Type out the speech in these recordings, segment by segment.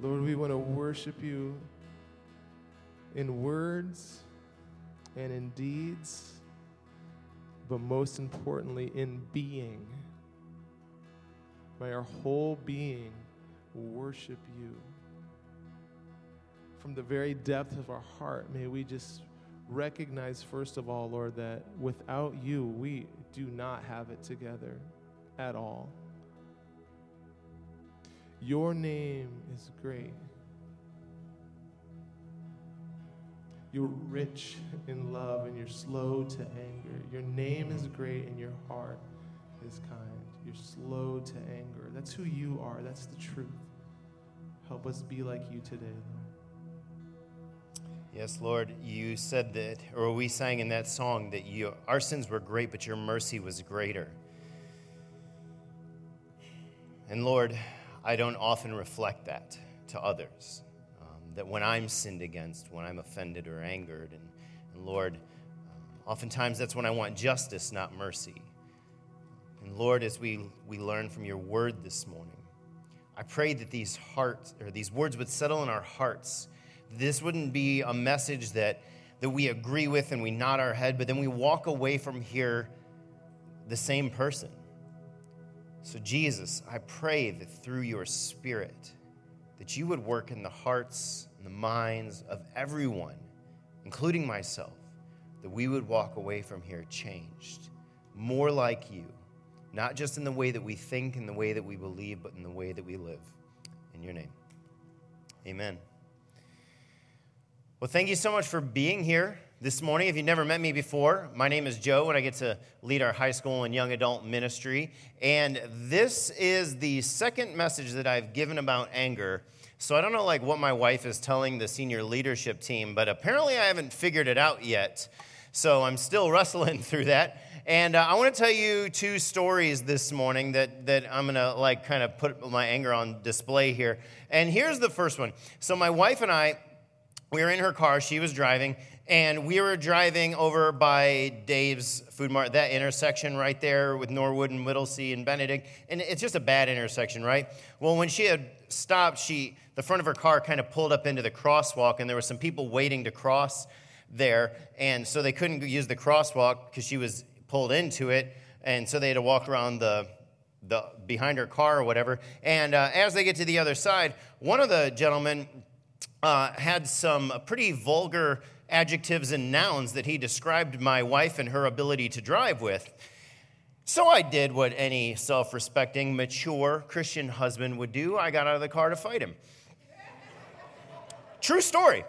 Lord, we want to worship you in words and in deeds, but most importantly, in being. May our whole being worship you. From the very depth of our heart, may we just recognize, first of all, Lord, that without you, we do not have it together at all. Your name is great. You're rich in love and you're slow to anger. Your name is great and your heart is kind. You're slow to anger. That's who you are. That's the truth. Help us be like you today, Lord. Yes, Lord, you said that, or we sang in that song that you, our sins were great, but your mercy was greater. And Lord, I don't often reflect that to others. Um, that when I'm sinned against, when I'm offended or angered, and, and Lord, um, oftentimes that's when I want justice, not mercy. And Lord, as we, we learn from your word this morning, I pray that these hearts or these words would settle in our hearts. This wouldn't be a message that, that we agree with and we nod our head, but then we walk away from here the same person. So, Jesus, I pray that through your Spirit, that you would work in the hearts and the minds of everyone, including myself, that we would walk away from here changed, more like you, not just in the way that we think and the way that we believe, but in the way that we live. In your name. Amen. Well, thank you so much for being here this morning. If you've never met me before, my name is Joe, and I get to lead our high school and young adult ministry. And this is the second message that I've given about anger. So I don't know like what my wife is telling the senior leadership team, but apparently I haven't figured it out yet. So I'm still wrestling through that. And uh, I want to tell you two stories this morning that, that I'm going to like kind of put my anger on display here. And here's the first one. So my wife and I, we were in her car, she was driving, and we were driving over by Dave's Food Mart, that intersection right there with Norwood and Whittlesey and Benedict. And it's just a bad intersection, right? Well, when she had stopped, she the front of her car kind of pulled up into the crosswalk, and there were some people waiting to cross there. And so they couldn't use the crosswalk because she was pulled into it. And so they had to walk around the the behind her car or whatever. And uh, as they get to the other side, one of the gentlemen uh, had some pretty vulgar adjectives and nouns that he described my wife and her ability to drive with. So I did what any self respecting, mature Christian husband would do. I got out of the car to fight him. True story.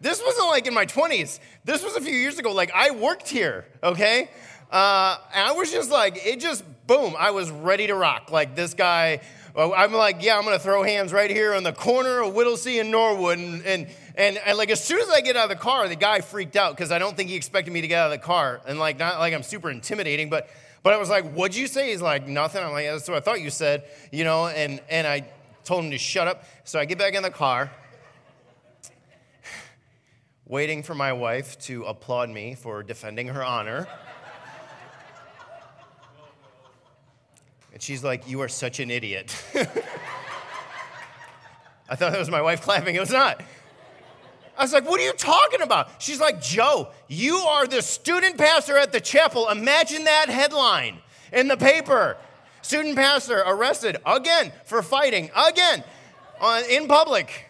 This wasn't like in my 20s. This was a few years ago. Like, I worked here, okay? Uh, I was just like, it just, boom, I was ready to rock. Like, this guy, I'm like, yeah, I'm gonna throw hands right here on the corner of Whittlesey and Norwood. And, and and, and like as soon as I get out of the car, the guy freaked out because I don't think he expected me to get out of the car. And like not like I'm super intimidating, but but I was like, what'd you say? He's like, nothing. I'm like, that's what I thought you said, you know, and and I told him to shut up. So I get back in the car, waiting for my wife to applaud me for defending her honor. And she's like, You are such an idiot. I thought that was my wife clapping. It was not. I was like, What are you talking about? She's like, Joe, you are the student pastor at the chapel. Imagine that headline in the paper. Student pastor arrested again for fighting again on, in public.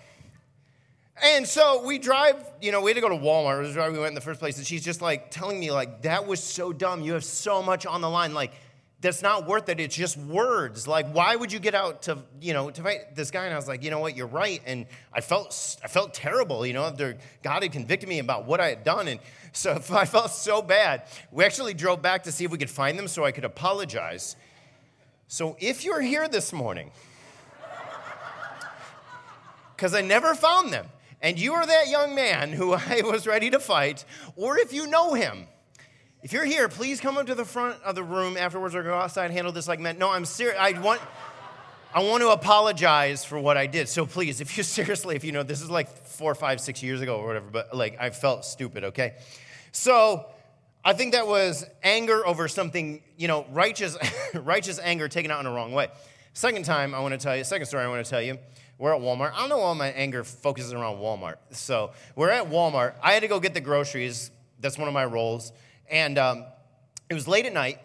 And so we drive, you know, we had to go to Walmart. It was why we went in the first place. And she's just like telling me, like, that was so dumb. You have so much on the line. Like, that's not worth it. It's just words. Like, why would you get out to, you know, to fight this guy? And I was like, you know what, you're right. And I felt, I felt terrible, you know, God had convicted me about what I had done. And so I felt so bad. We actually drove back to see if we could find them so I could apologize. So if you're here this morning, because I never found them, and you are that young man who I was ready to fight, or if you know him, if you're here, please come up to the front of the room afterwards or go outside and handle this like men. No, I'm serious. I want, I want to apologize for what I did. So please, if you seriously, if you know, this is like four, five, six years ago or whatever, but like I felt stupid, okay? So I think that was anger over something, you know, righteous, righteous anger taken out in the wrong way. Second time I want to tell you, second story I want to tell you we're at Walmart. I don't know why my anger focuses around Walmart. So we're at Walmart. I had to go get the groceries. That's one of my roles. And um, it was late at night,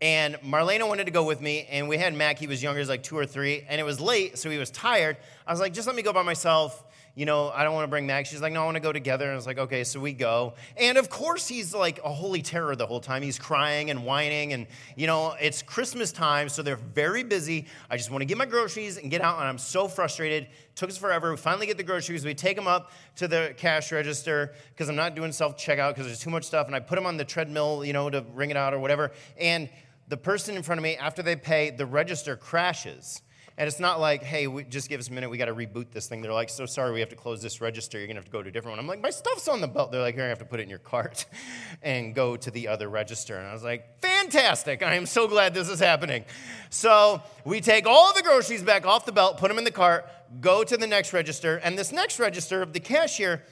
and Marlena wanted to go with me, and we had Mac. He was younger, he was like two or three, and it was late, so he was tired. I was like, just let me go by myself you know, I don't want to bring Max. She's like, no, I want to go together. And I was like, okay, so we go. And of course, he's like a holy terror the whole time. He's crying and whining. And, you know, it's Christmas time, so they're very busy. I just want to get my groceries and get out. And I'm so frustrated. It took us forever. We finally get the groceries. We take them up to the cash register because I'm not doing self checkout because there's too much stuff. And I put them on the treadmill, you know, to ring it out or whatever. And the person in front of me, after they pay, the register crashes. And it's not like, hey, we, just give us a minute, we got to reboot this thing. They're like, so sorry, we have to close this register. You're going to have to go to a different one. I'm like, my stuff's on the belt. They're like, here, I have to put it in your cart and go to the other register. And I was like, fantastic. I am so glad this is happening. So we take all the groceries back off the belt, put them in the cart, go to the next register. And this next register, the cashier,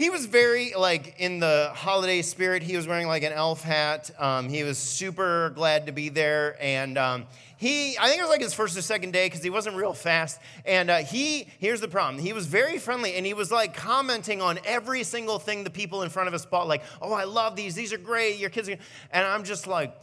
he was very like in the holiday spirit. He was wearing like an elf hat. Um, he was super glad to be there, and um, he I think it was like his first or second day because he wasn't real fast. And uh, he here's the problem: he was very friendly, and he was like commenting on every single thing the people in front of us bought. Like, oh, I love these. These are great. Your kids, are... and I'm just like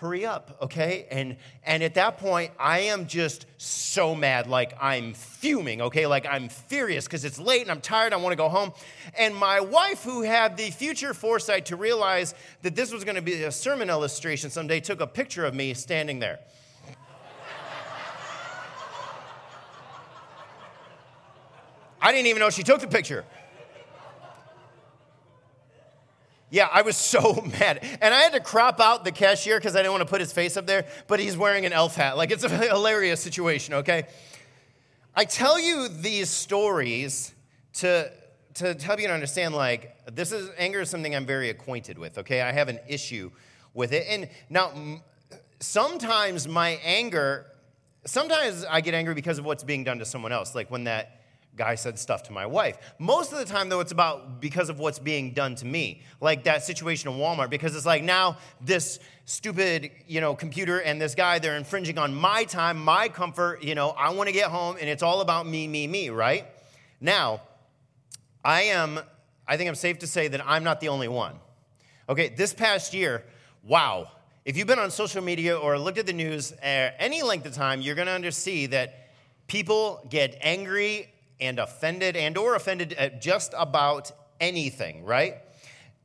hurry up okay? And and at that point i am just so mad like i'm fuming okay? Like i'm furious because it's late and i'm tired i want to go home. And my wife who had the future foresight to realize that this was going to be a sermon illustration someday took a picture of me standing there. I didn't even know she took the picture Yeah, I was so mad. And I had to crop out the cashier because I didn't want to put his face up there, but he's wearing an elf hat. Like, it's a hilarious situation, okay? I tell you these stories to, to help you to understand, like, this is anger is something I'm very acquainted with, okay? I have an issue with it. And now, sometimes my anger, sometimes I get angry because of what's being done to someone else, like when that guy said stuff to my wife. Most of the time, though, it's about because of what's being done to me, like that situation in Walmart, because it's like now this stupid, you know, computer and this guy, they're infringing on my time, my comfort, you know, I want to get home and it's all about me, me, me, right? Now, I am, I think I'm safe to say that I'm not the only one. Okay, this past year, wow. If you've been on social media or looked at the news uh, any length of time, you're going to see that people get angry and offended and or offended at just about anything, right?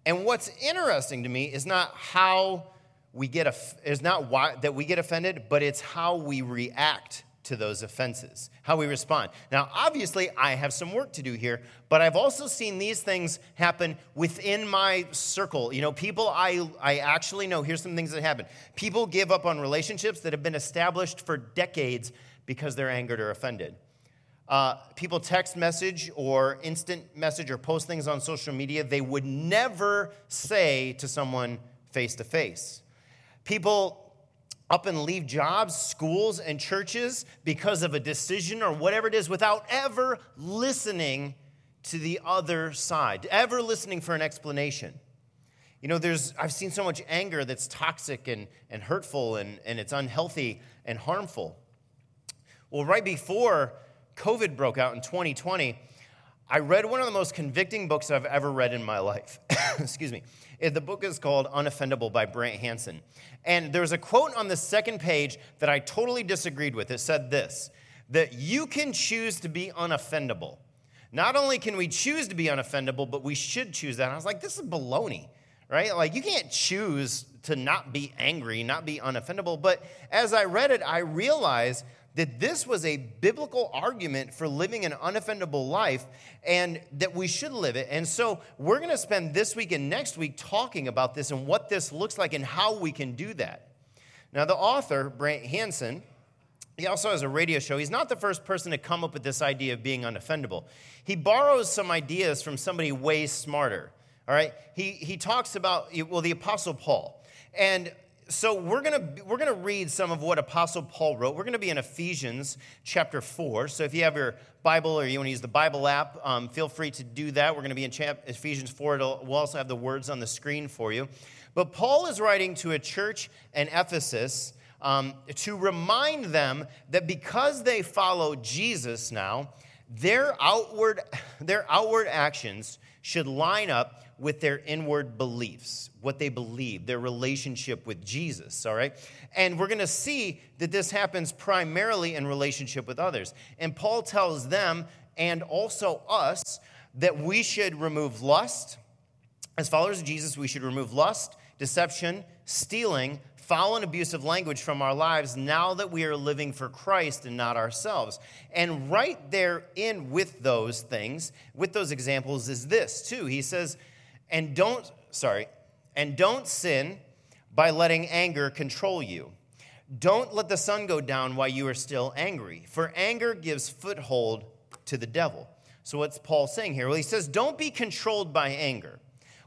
And what's interesting to me is not how we get is not why that we get offended, but it's how we react to those offenses, how we respond. Now, obviously, I have some work to do here, but I've also seen these things happen within my circle. You know, people I, I actually know, here's some things that happen. People give up on relationships that have been established for decades because they're angered or offended. Uh, people text message or instant message or post things on social media they would never say to someone face to face. People up and leave jobs, schools, and churches because of a decision or whatever it is without ever listening to the other side, ever listening for an explanation. You know, there's, I've seen so much anger that's toxic and, and hurtful and, and it's unhealthy and harmful. Well, right before COVID broke out in 2020, I read one of the most convicting books I've ever read in my life. Excuse me. The book is called Unoffendable by Brant Hansen. And there's a quote on the second page that I totally disagreed with. It said this that you can choose to be unoffendable. Not only can we choose to be unoffendable, but we should choose that. And I was like, this is baloney, right? Like, you can't choose to not be angry, not be unoffendable. But as I read it, I realized that this was a biblical argument for living an unoffendable life and that we should live it. And so we're going to spend this week and next week talking about this and what this looks like and how we can do that. Now, the author, Brant Hansen, he also has a radio show. He's not the first person to come up with this idea of being unoffendable. He borrows some ideas from somebody way smarter. All right? He, he talks about, well, the Apostle Paul. And so we're going to we're going to read some of what apostle paul wrote. We're going to be in ephesians chapter 4 so if you have your bible or you want to use the bible app um, feel free to do that. We're going to be in chap- ephesians 4 It'll, we'll also have the words on the screen for you. But paul is writing to a church in ephesus um, to remind them that because they follow Jesus now, their outward, their outward actions should line up with their inward beliefs, what they believe, their relationship with Jesus, all right? And we're to see that this happens primarily in relationship with others. And Paul tells them and also us that we should remove lust. As followers of Jesus, we should remove lust, deception, stealing, foul and abusive language from our lives now that we are living for Christ and not ourselves. And right there in with those things, with those examples, is this too. He says, and don't, sorry, and don't sin by letting anger control you. Don't let the sun go down while you are still angry, for anger gives foothold to the devil. So, what's Paul saying here? Well, he says, don't be controlled by anger.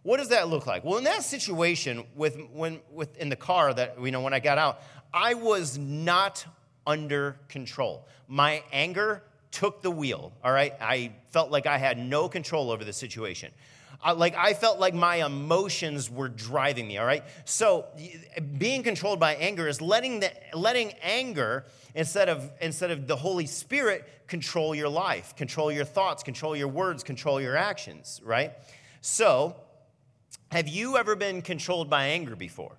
What does that look like? Well, in that situation with when with in the car that you know when I got out, I was not under control. My anger took the wheel, all right? I felt like I had no control over the situation. I, like I felt like my emotions were driving me, all right? So being controlled by anger is letting the letting anger instead of instead of the Holy Spirit control your life, control your thoughts, control your words, control your actions, right? So, have you ever been controlled by anger before?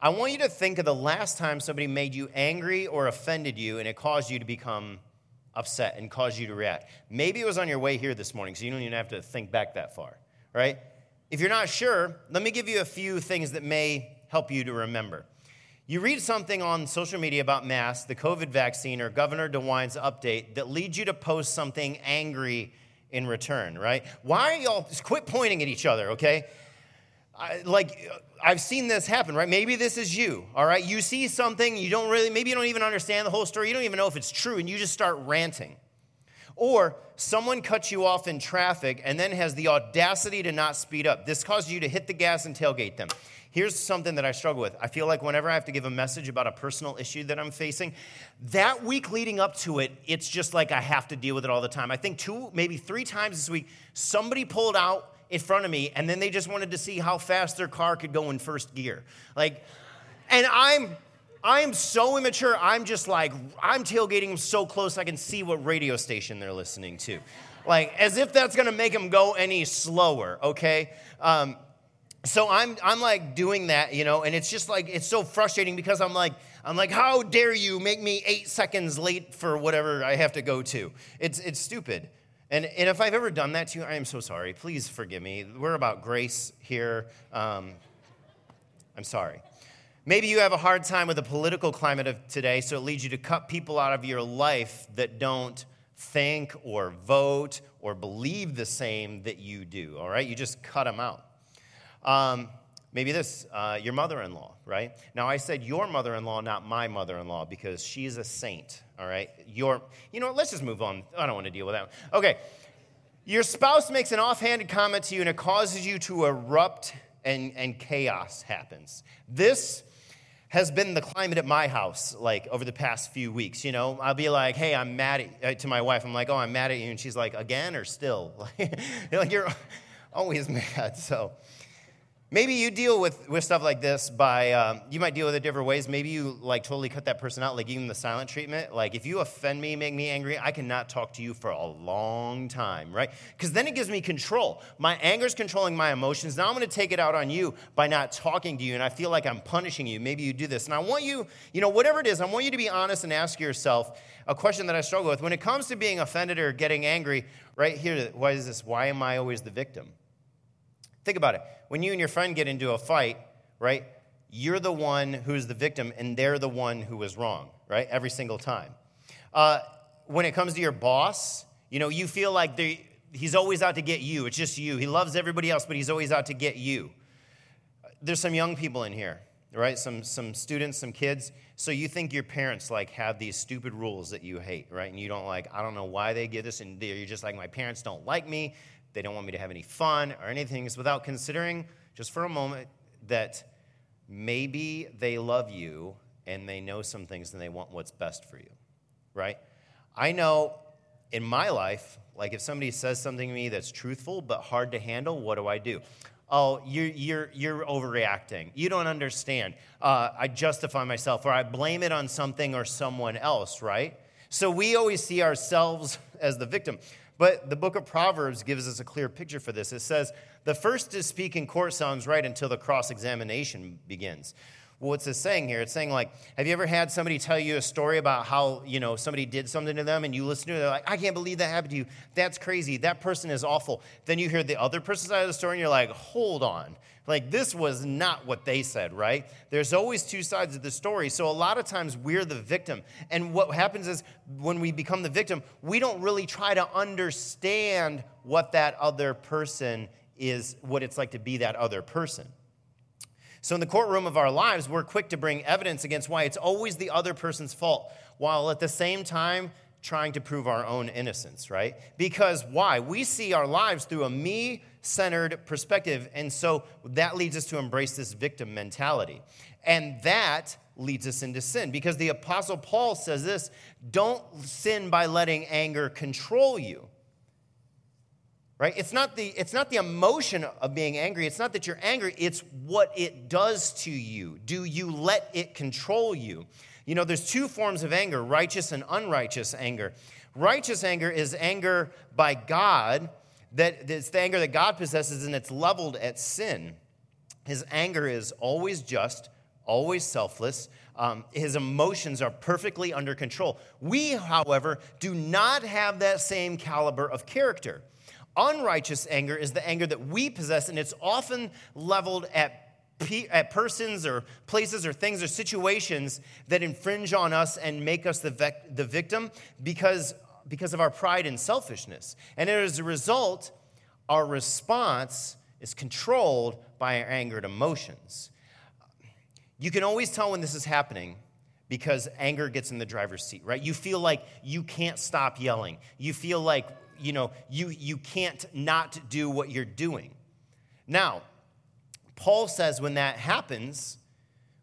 I want you to think of the last time somebody made you angry or offended you and it caused you to become upset and cause you to react. Maybe it was on your way here this morning, so you don't even have to think back that far, right? If you're not sure, let me give you a few things that may help you to remember. You read something on social media about masks, the COVID vaccine, or Governor DeWine's update that leads you to post something angry in return, right? Why are y'all just quit pointing at each other, okay? I, like I've seen this happen, right? Maybe this is you, all right? You see something, you don't really, maybe you don't even understand the whole story, you don't even know if it's true, and you just start ranting. Or someone cuts you off in traffic and then has the audacity to not speed up. This causes you to hit the gas and tailgate them. Here's something that I struggle with. I feel like whenever I have to give a message about a personal issue that I'm facing, that week leading up to it, it's just like I have to deal with it all the time. I think two, maybe three times this week, somebody pulled out in front of me and then they just wanted to see how fast their car could go in first gear. Like, and I'm, I am so immature. I'm just like, I'm tailgating them so close I can see what radio station they're listening to. Like, as if that's gonna make them go any slower, okay? Um, so I'm I'm like doing that, you know, and it's just like it's so frustrating because I'm like I'm like, how dare you make me eight seconds late for whatever I have to go to? It's it's stupid. And, and if I've ever done that to you, I am so sorry. Please forgive me. We're about grace here. Um, I'm sorry. Maybe you have a hard time with the political climate of today, so it leads you to cut people out of your life that don't think or vote or believe the same that you do, all right? You just cut them out. Um, maybe this, uh, your mother in law, right? Now, I said your mother in law, not my mother in law, because she's a saint, all right? Your, you know what, let's just move on. I don't want to deal with that. one. Okay. Your spouse makes an offhanded comment to you and it causes you to erupt and, and chaos happens. This has been the climate at my house like over the past few weeks you know i'll be like hey i'm mad at, uh, to my wife i'm like oh i'm mad at you and she's like again or still like you're always mad so Maybe you deal with, with stuff like this by, um, you might deal with it different ways. Maybe you like totally cut that person out, like give them the silent treatment. Like if you offend me, make me angry, I cannot talk to you for a long time, right? Because then it gives me control. My anger is controlling my emotions. Now I'm going to take it out on you by not talking to you, and I feel like I'm punishing you. Maybe you do this. And I want you, you know, whatever it is, I want you to be honest and ask yourself a question that I struggle with. When it comes to being offended or getting angry, right here, why is this? Why am I always the victim? Think about it. When you and your friend get into a fight, right, you're the one who's the victim and they're the one who was wrong, right? Every single time. Uh, when it comes to your boss, you know, you feel like he's always out to get you. It's just you. He loves everybody else, but he's always out to get you. There's some young people in here, right? Some, some students, some kids. So you think your parents like have these stupid rules that you hate, right? And you don't like, I don't know why they give this. And you're just like, my parents don't like me. They don't want me to have any fun or anything. It's without considering, just for a moment, that maybe they love you and they know some things and they want what's best for you, right? I know in my life, like if somebody says something to me that's truthful but hard to handle, what do I do? oh, you're, you're, you're overreacting. You don't understand. Uh, I justify myself, or I blame it on something or someone else, right? So we always see ourselves as the victim. But the book of Proverbs gives us a clear picture for this. It says, the first to speak in court sounds right until the cross examination begins. What's this saying here? It's saying, like, have you ever had somebody tell you a story about how, you know, somebody did something to them and you listen to it, they're like, I can't believe that happened to you. That's crazy. That person is awful. Then you hear the other person's side of the story and you're like, hold on. Like, this was not what they said, right? There's always two sides of the story. So, a lot of times we're the victim. And what happens is when we become the victim, we don't really try to understand what that other person is, what it's like to be that other person. So, in the courtroom of our lives, we're quick to bring evidence against why it's always the other person's fault, while at the same time trying to prove our own innocence, right? Because why? We see our lives through a me centered perspective. And so that leads us to embrace this victim mentality. And that leads us into sin because the Apostle Paul says this don't sin by letting anger control you right? It's not the it's not the emotion of being angry. It's not that you're angry. It's what it does to you. Do you let it control you? You know there's two forms of anger righteous and unrighteous anger. Righteous anger is anger by god that it's the anger that god possesses and it's leveled at sin. His anger is always just always selfless. Um, his emotions are perfectly under control. We however do not have that same caliber of character Unrighteous anger is the anger that we possess, and it's often leveled at, at persons or places or things or situations that infringe on us and make us the, vec- the victim because, because of our pride and selfishness. And as a result, our response is controlled by our angered emotions. You can always tell when this is happening because anger gets in the driver's seat, right? You feel like you can't stop yelling. You feel like you know, you, you can't not do what you're doing. Now, Paul says when that happens,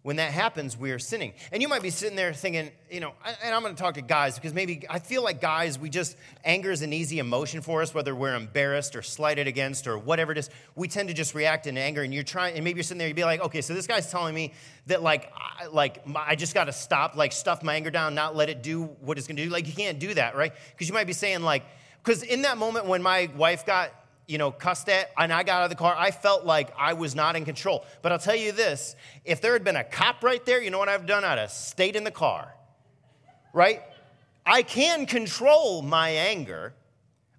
when that happens, we are sinning. And you might be sitting there thinking, you know, and I'm going to talk to guys because maybe I feel like guys, we just, anger is an easy emotion for us, whether we're embarrassed or slighted against or whatever it is. We tend to just react in anger. And you're trying, and maybe you're sitting there, you'd be like, okay, so this guy's telling me that, like, I, like, I just got to stop, like, stuff my anger down, not let it do what it's going to do. Like, you can't do that, right? Because you might be saying, like, because in that moment when my wife got, you know, cussed at and I got out of the car, I felt like I was not in control. But I'll tell you this if there had been a cop right there, you know what I've done? I'd have stayed in the car, right? I can control my anger,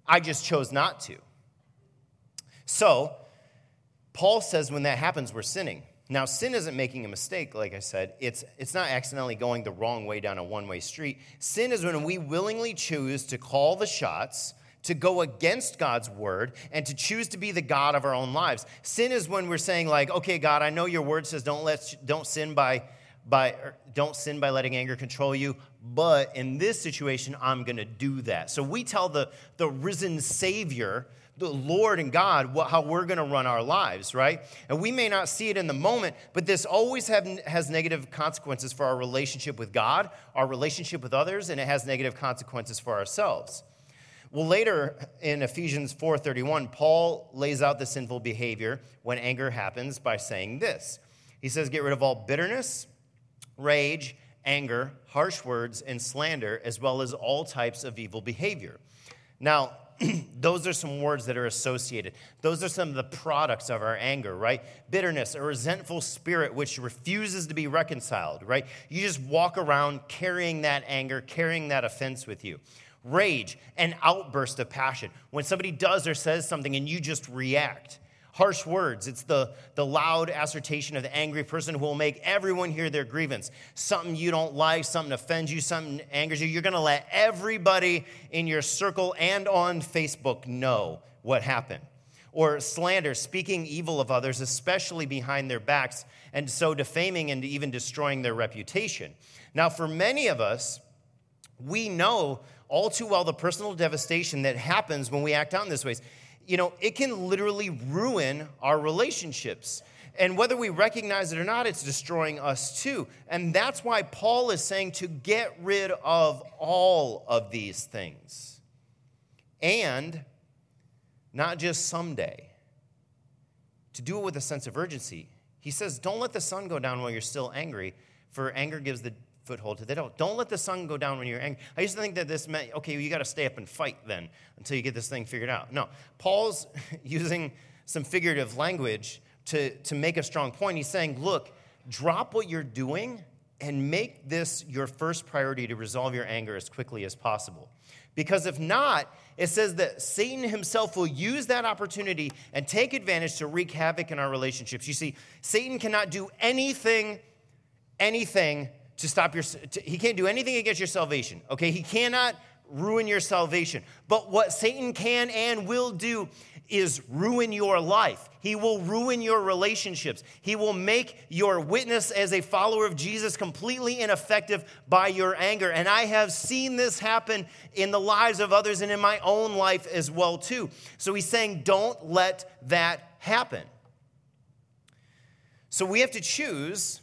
I just chose not to. So, Paul says when that happens, we're sinning. Now, sin isn't making a mistake, like I said. It's, it's not accidentally going the wrong way down a one way street. Sin is when we willingly choose to call the shots, to go against God's word, and to choose to be the God of our own lives. Sin is when we're saying, like, okay, God, I know your word says don't, let, don't sin by. By, er, don't sin by letting anger control you, but in this situation, I'm gonna do that. So we tell the, the risen Savior the Lord and God, how we're going to run our lives, right? And we may not see it in the moment, but this always have, has negative consequences for our relationship with God, our relationship with others, and it has negative consequences for ourselves. Well, later in Ephesians 4:31, Paul lays out the sinful behavior when anger happens by saying this. He says, "Get rid of all bitterness, rage, anger, harsh words, and slander, as well as all types of evil behavior." Now, those are some words that are associated. Those are some of the products of our anger, right? Bitterness, a resentful spirit which refuses to be reconciled, right? You just walk around carrying that anger, carrying that offense with you. Rage, an outburst of passion. When somebody does or says something and you just react harsh words. It's the, the loud assertion of the angry person who will make everyone hear their grievance. Something you don't like, something offends you, something angers you. You're going to let everybody in your circle and on Facebook know what happened. Or slander, speaking evil of others, especially behind their backs, and so defaming and even destroying their reputation. Now, for many of us, we know all too well the personal devastation that happens when we act out in this ways you know, it can literally ruin our relationships. And whether we recognize it or not, it's destroying us too. And that's why Paul is saying to get rid of all of these things. And not just someday, to do it with a sense of urgency. He says, Don't let the sun go down while you're still angry, for anger gives the foothold to the devil. Don't let the sun go down when you're angry. I used to think that this meant, okay, you got to stay up and fight then until you get this thing figured out. No, Paul's using some figurative language to, to make a strong point. He's saying, look, drop what you're doing and make this your first priority to resolve your anger as quickly as possible. Because if not, it says that Satan himself will use that opportunity and take advantage to wreak havoc in our relationships. You see, Satan cannot do anything, anything to stop your, to, he can't do anything against your salvation, okay? He cannot ruin your salvation. But what Satan can and will do is ruin your life. He will ruin your relationships. He will make your witness as a follower of Jesus completely ineffective by your anger. And I have seen this happen in the lives of others and in my own life as well too. So he's saying don't let that happen. So we have to choose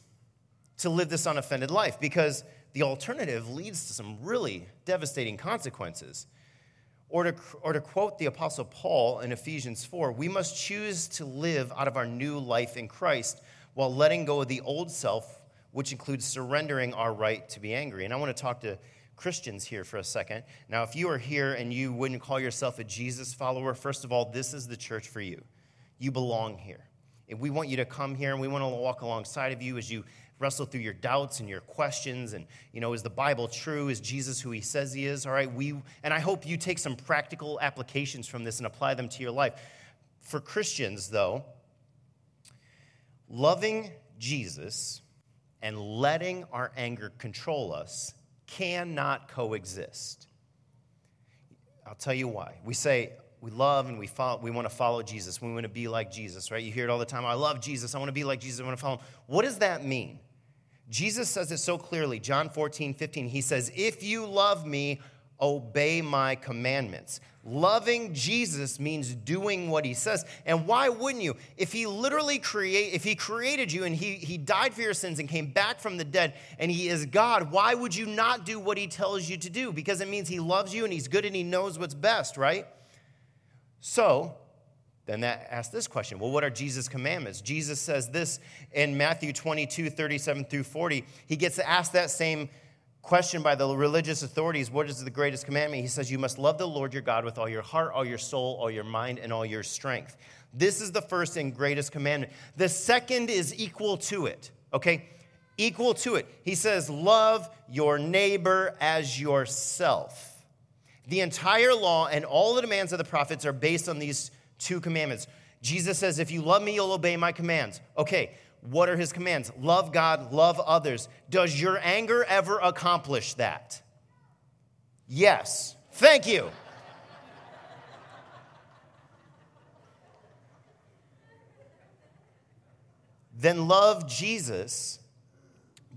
to live this unoffended life because the alternative leads to some really devastating consequences. Or to, or to quote the Apostle Paul in Ephesians 4, we must choose to live out of our new life in Christ while letting go of the old self, which includes surrendering our right to be angry. And I want to talk to Christians here for a second. Now, if you are here and you wouldn't call yourself a Jesus follower, first of all, this is the church for you. You belong here. And we want you to come here and we want to walk alongside of you as you wrestle through your doubts and your questions. And you know is the bible true? Is jesus who he says he is? All right we and i hope you take some practical applications from this and apply them to your life. For christians though loving jesus and letting our anger control us cannot coexist. I'll tell you why. We say we love and we follow, we want to follow Jesus. We want to be like Jesus, right? You hear it all the time. I love Jesus. I want to be like Jesus. I want to follow him. What does that mean? Jesus says it so clearly. John 14, 15. He says, If you love me, obey my commandments. Loving Jesus means doing what he says. And why wouldn't you? If he literally create if he created you and he, he died for your sins and came back from the dead and he is God, why would you not do what he tells you to do? Because it means he loves you and he's good and he knows what's best, right? So, then that asks this question well, what are Jesus' commandments? Jesus says this in Matthew 22, 37 through 40. He gets asked that same question by the religious authorities what is the greatest commandment? He says, You must love the Lord your God with all your heart, all your soul, all your mind, and all your strength. This is the first and greatest commandment. The second is equal to it, okay? Equal to it. He says, Love your neighbor as yourself. The entire law and all the demands of the prophets are based on these two commandments. Jesus says, If you love me, you'll obey my commands. Okay, what are his commands? Love God, love others. Does your anger ever accomplish that? Yes. Thank you. then love Jesus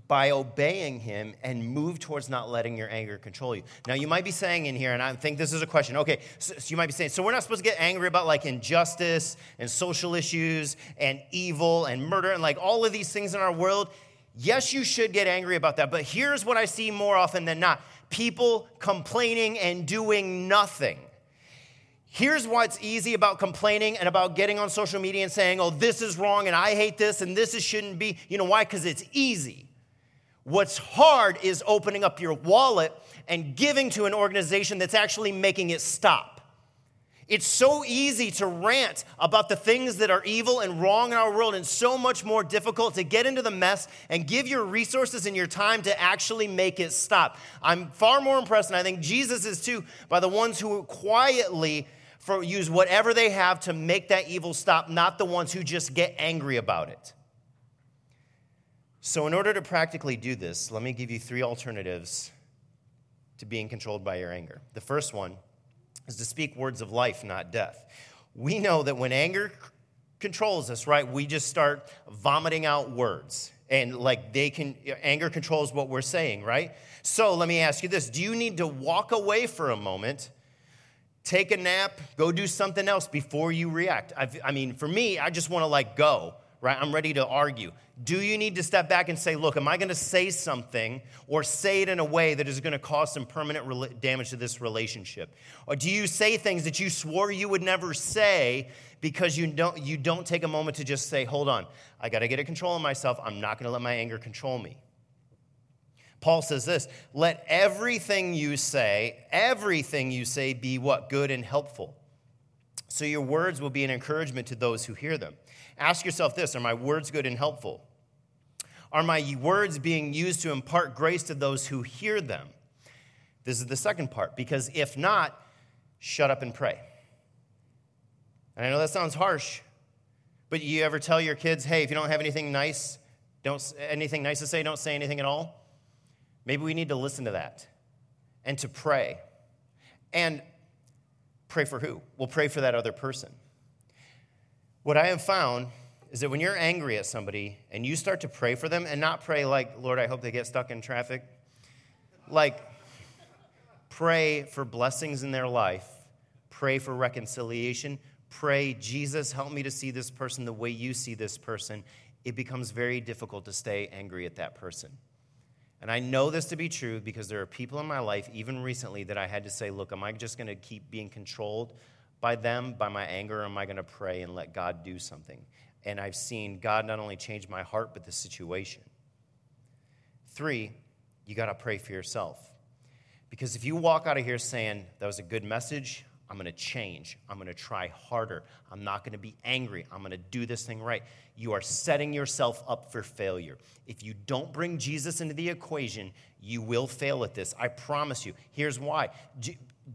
by obeying him and move towards not letting your anger control you. Now, you might be saying in here, and I think this is a question. Okay, so, so, you might be saying, so we're not supposed to get angry about like injustice and social issues and evil and murder and like all of these things in our world. Yes, you should get angry about that, but here's what I see more often than not people complaining and doing nothing. Here's what's easy about complaining and about getting on social media and saying, oh, this is wrong and I hate this and this is, shouldn't be. You know why? Because it's easy. What's hard is opening up your wallet and giving to an organization that's actually making it stop. It's so easy to rant about the things that are evil and wrong in our world, and so much more difficult to get into the mess and give your resources and your time to actually make it stop. I'm far more impressed, and I think Jesus is too, by the ones who quietly for, use whatever they have to make that evil stop, not the ones who just get angry about it. So, in order to practically do this, let me give you three alternatives to being controlled by your anger. The first one is to speak words of life, not death. We know that when anger controls us, right, we just start vomiting out words. And like they can, anger controls what we're saying, right? So let me ask you this Do you need to walk away for a moment, take a nap, go do something else before you react? I've, i mean, for me, I just want to like go right? I'm ready to argue. Do you need to step back and say, look, am I going to say something or say it in a way that is going to cause some permanent damage to this relationship? Or do you say things that you swore you would never say because you don't, you don't take a moment to just say, hold on, I got to get a control of myself. I'm not going to let my anger control me. Paul says this let everything you say, everything you say be what? Good and helpful. So your words will be an encouragement to those who hear them. Ask yourself this Are my words good and helpful? Are my words being used to impart grace to those who hear them? This is the second part, because if not, shut up and pray. And I know that sounds harsh, but you ever tell your kids, hey, if you don't have anything nice, don't anything nice to say, don't say anything at all? Maybe we need to listen to that and to pray. And pray for who? We'll pray for that other person. What I have found is that when you're angry at somebody and you start to pray for them and not pray like, Lord, I hope they get stuck in traffic, like, pray for blessings in their life, pray for reconciliation, pray, Jesus, help me to see this person the way you see this person, it becomes very difficult to stay angry at that person. And I know this to be true because there are people in my life, even recently, that I had to say, look, am I just going to keep being controlled by them, by my anger, am I going to pray and let God do something? And I've seen God not only change my heart, but the situation. Three, you got to pray for yourself. Because if you walk out of here saying, that was a good message, I'm going to change. I'm going to try harder. I'm not going to be angry. I'm going to do this thing right. You are setting yourself up for failure. If you don't bring Jesus into the equation, you will fail at this. I promise you. Here's why.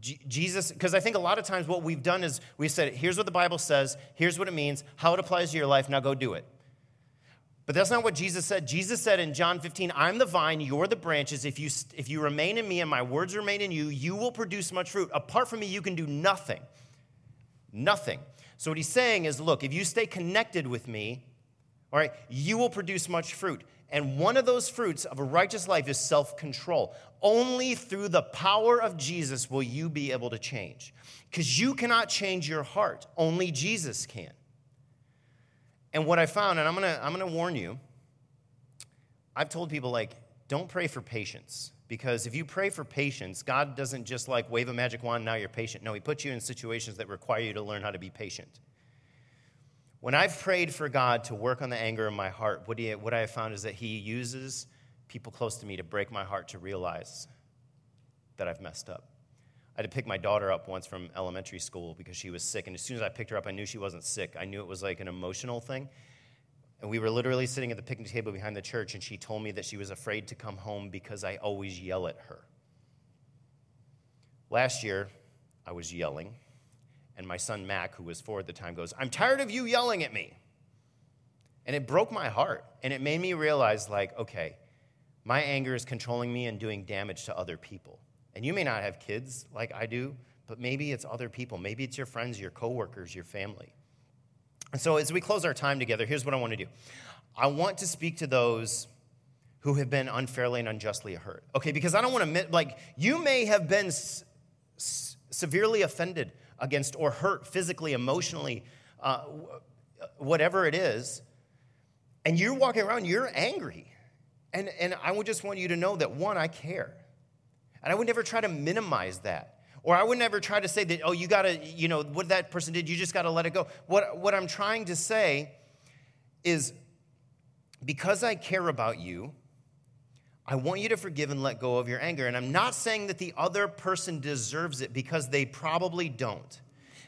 Jesus, because I think a lot of times what we've done is we said, here's what the Bible says, here's what it means, how it applies to your life, now go do it. But that's not what Jesus said. Jesus said in John 15, I'm the vine, you're the branches. If you, if you remain in me and my words remain in you, you will produce much fruit. Apart from me, you can do nothing. Nothing. So what he's saying is, look, if you stay connected with me, all right, you will produce much fruit. And one of those fruits of a righteous life is self control. Only through the power of Jesus will you be able to change. Because you cannot change your heart, only Jesus can. And what I found, and I'm gonna, I'm gonna warn you, I've told people, like, don't pray for patience. Because if you pray for patience, God doesn't just like wave a magic wand, now you're patient. No, He puts you in situations that require you to learn how to be patient. When I've prayed for God to work on the anger in my heart, what, he, what I have found is that He uses people close to me to break my heart to realize that I've messed up. I had to pick my daughter up once from elementary school because she was sick. And as soon as I picked her up, I knew she wasn't sick. I knew it was like an emotional thing. And we were literally sitting at the picnic table behind the church, and she told me that she was afraid to come home because I always yell at her. Last year, I was yelling, and my son Mac, who was four at the time, goes, I'm tired of you yelling at me. And it broke my heart, and it made me realize, like, okay, my anger is controlling me and doing damage to other people. And you may not have kids like I do, but maybe it's other people. Maybe it's your friends, your coworkers, your family. And so as we close our time together, here's what I want to do I want to speak to those who have been unfairly and unjustly hurt. Okay, because I don't want to, like, you may have been s- severely offended against or hurt physically, emotionally, uh, whatever it is, and you're walking around, you're angry. And, and I would just want you to know that one, I care. And I would never try to minimize that. Or I would never try to say that, oh, you got to, you know, what that person did, you just got to let it go. What, what I'm trying to say is because I care about you, I want you to forgive and let go of your anger. And I'm not saying that the other person deserves it because they probably don't.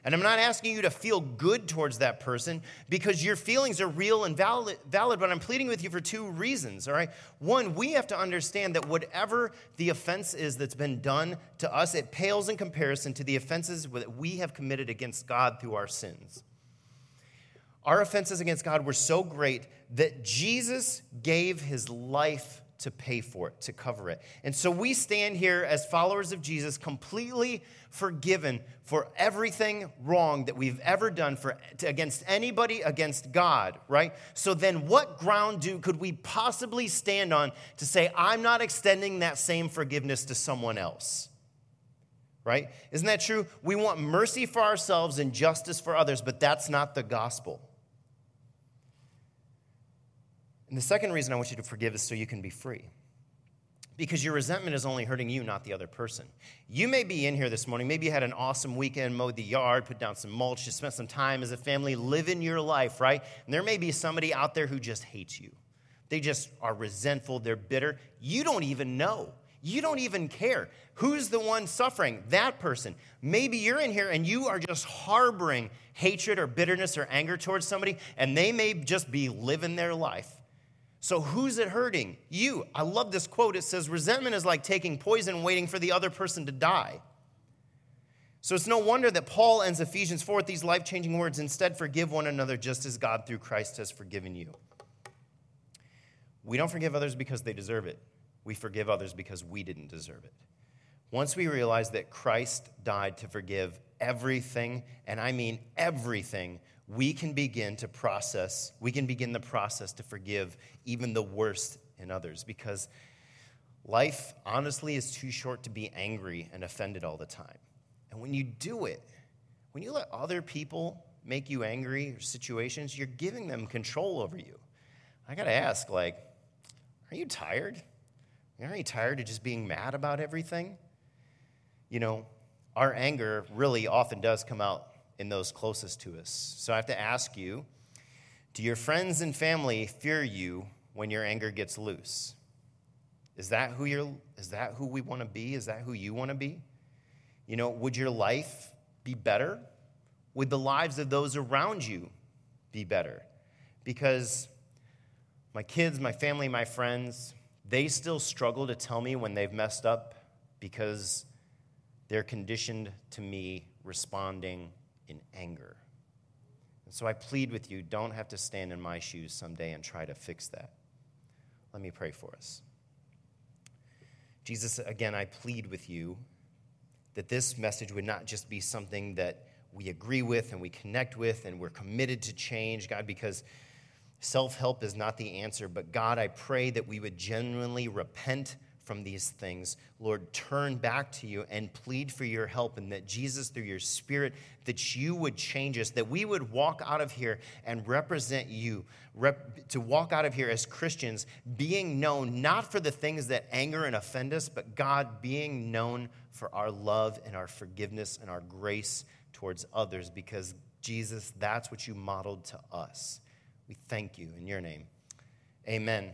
And I'm not asking you to feel good towards that person because your feelings are real and valid, valid, but I'm pleading with you for two reasons, all right? One, we have to understand that whatever the offense is that's been done to us, it pales in comparison to the offenses that we have committed against God through our sins. Our offenses against God were so great that Jesus gave his life to pay for it, to cover it. And so we stand here as followers of Jesus, completely forgiven for everything wrong that we've ever done for, against anybody, against God, right? So then, what ground do, could we possibly stand on to say, I'm not extending that same forgiveness to someone else? Right? Isn't that true? We want mercy for ourselves and justice for others, but that's not the gospel. And the second reason I want you to forgive is so you can be free. Because your resentment is only hurting you, not the other person. You may be in here this morning. Maybe you had an awesome weekend, mowed the yard, put down some mulch, you spent some time as a family living your life, right? And there may be somebody out there who just hates you. They just are resentful, they're bitter. You don't even know. You don't even care. Who's the one suffering? That person. Maybe you're in here and you are just harboring hatred or bitterness or anger towards somebody, and they may just be living their life. So, who's it hurting? You. I love this quote. It says, Resentment is like taking poison waiting for the other person to die. So, it's no wonder that Paul ends Ephesians 4 with these life changing words instead, forgive one another just as God through Christ has forgiven you. We don't forgive others because they deserve it, we forgive others because we didn't deserve it. Once we realize that Christ died to forgive everything, and I mean everything, we can begin to process, we can begin the process to forgive even the worst in others because life, honestly, is too short to be angry and offended all the time. And when you do it, when you let other people make you angry or situations, you're giving them control over you. I gotta ask, like, are you tired? Aren't you tired of just being mad about everything? You know, our anger really often does come out in those closest to us. So I have to ask you do your friends and family fear you when your anger gets loose? Is that who you're is that who we want to be? Is that who you want to be? You know, would your life be better? Would the lives of those around you be better? Because my kids, my family, my friends, they still struggle to tell me when they've messed up because they're conditioned to me responding in anger. And so I plead with you don't have to stand in my shoes someday and try to fix that. Let me pray for us. Jesus, again, I plead with you that this message would not just be something that we agree with and we connect with and we're committed to change, God, because self help is not the answer. But God, I pray that we would genuinely repent from these things, Lord, turn back to you and plead for your help, and that Jesus, through your Spirit, that you would change us, that we would walk out of here and represent you, rep- to walk out of here as Christians, being known not for the things that anger and offend us, but God being known for our love and our forgiveness and our grace towards others, because Jesus, that's what you modeled to us. We thank you in your name. Amen.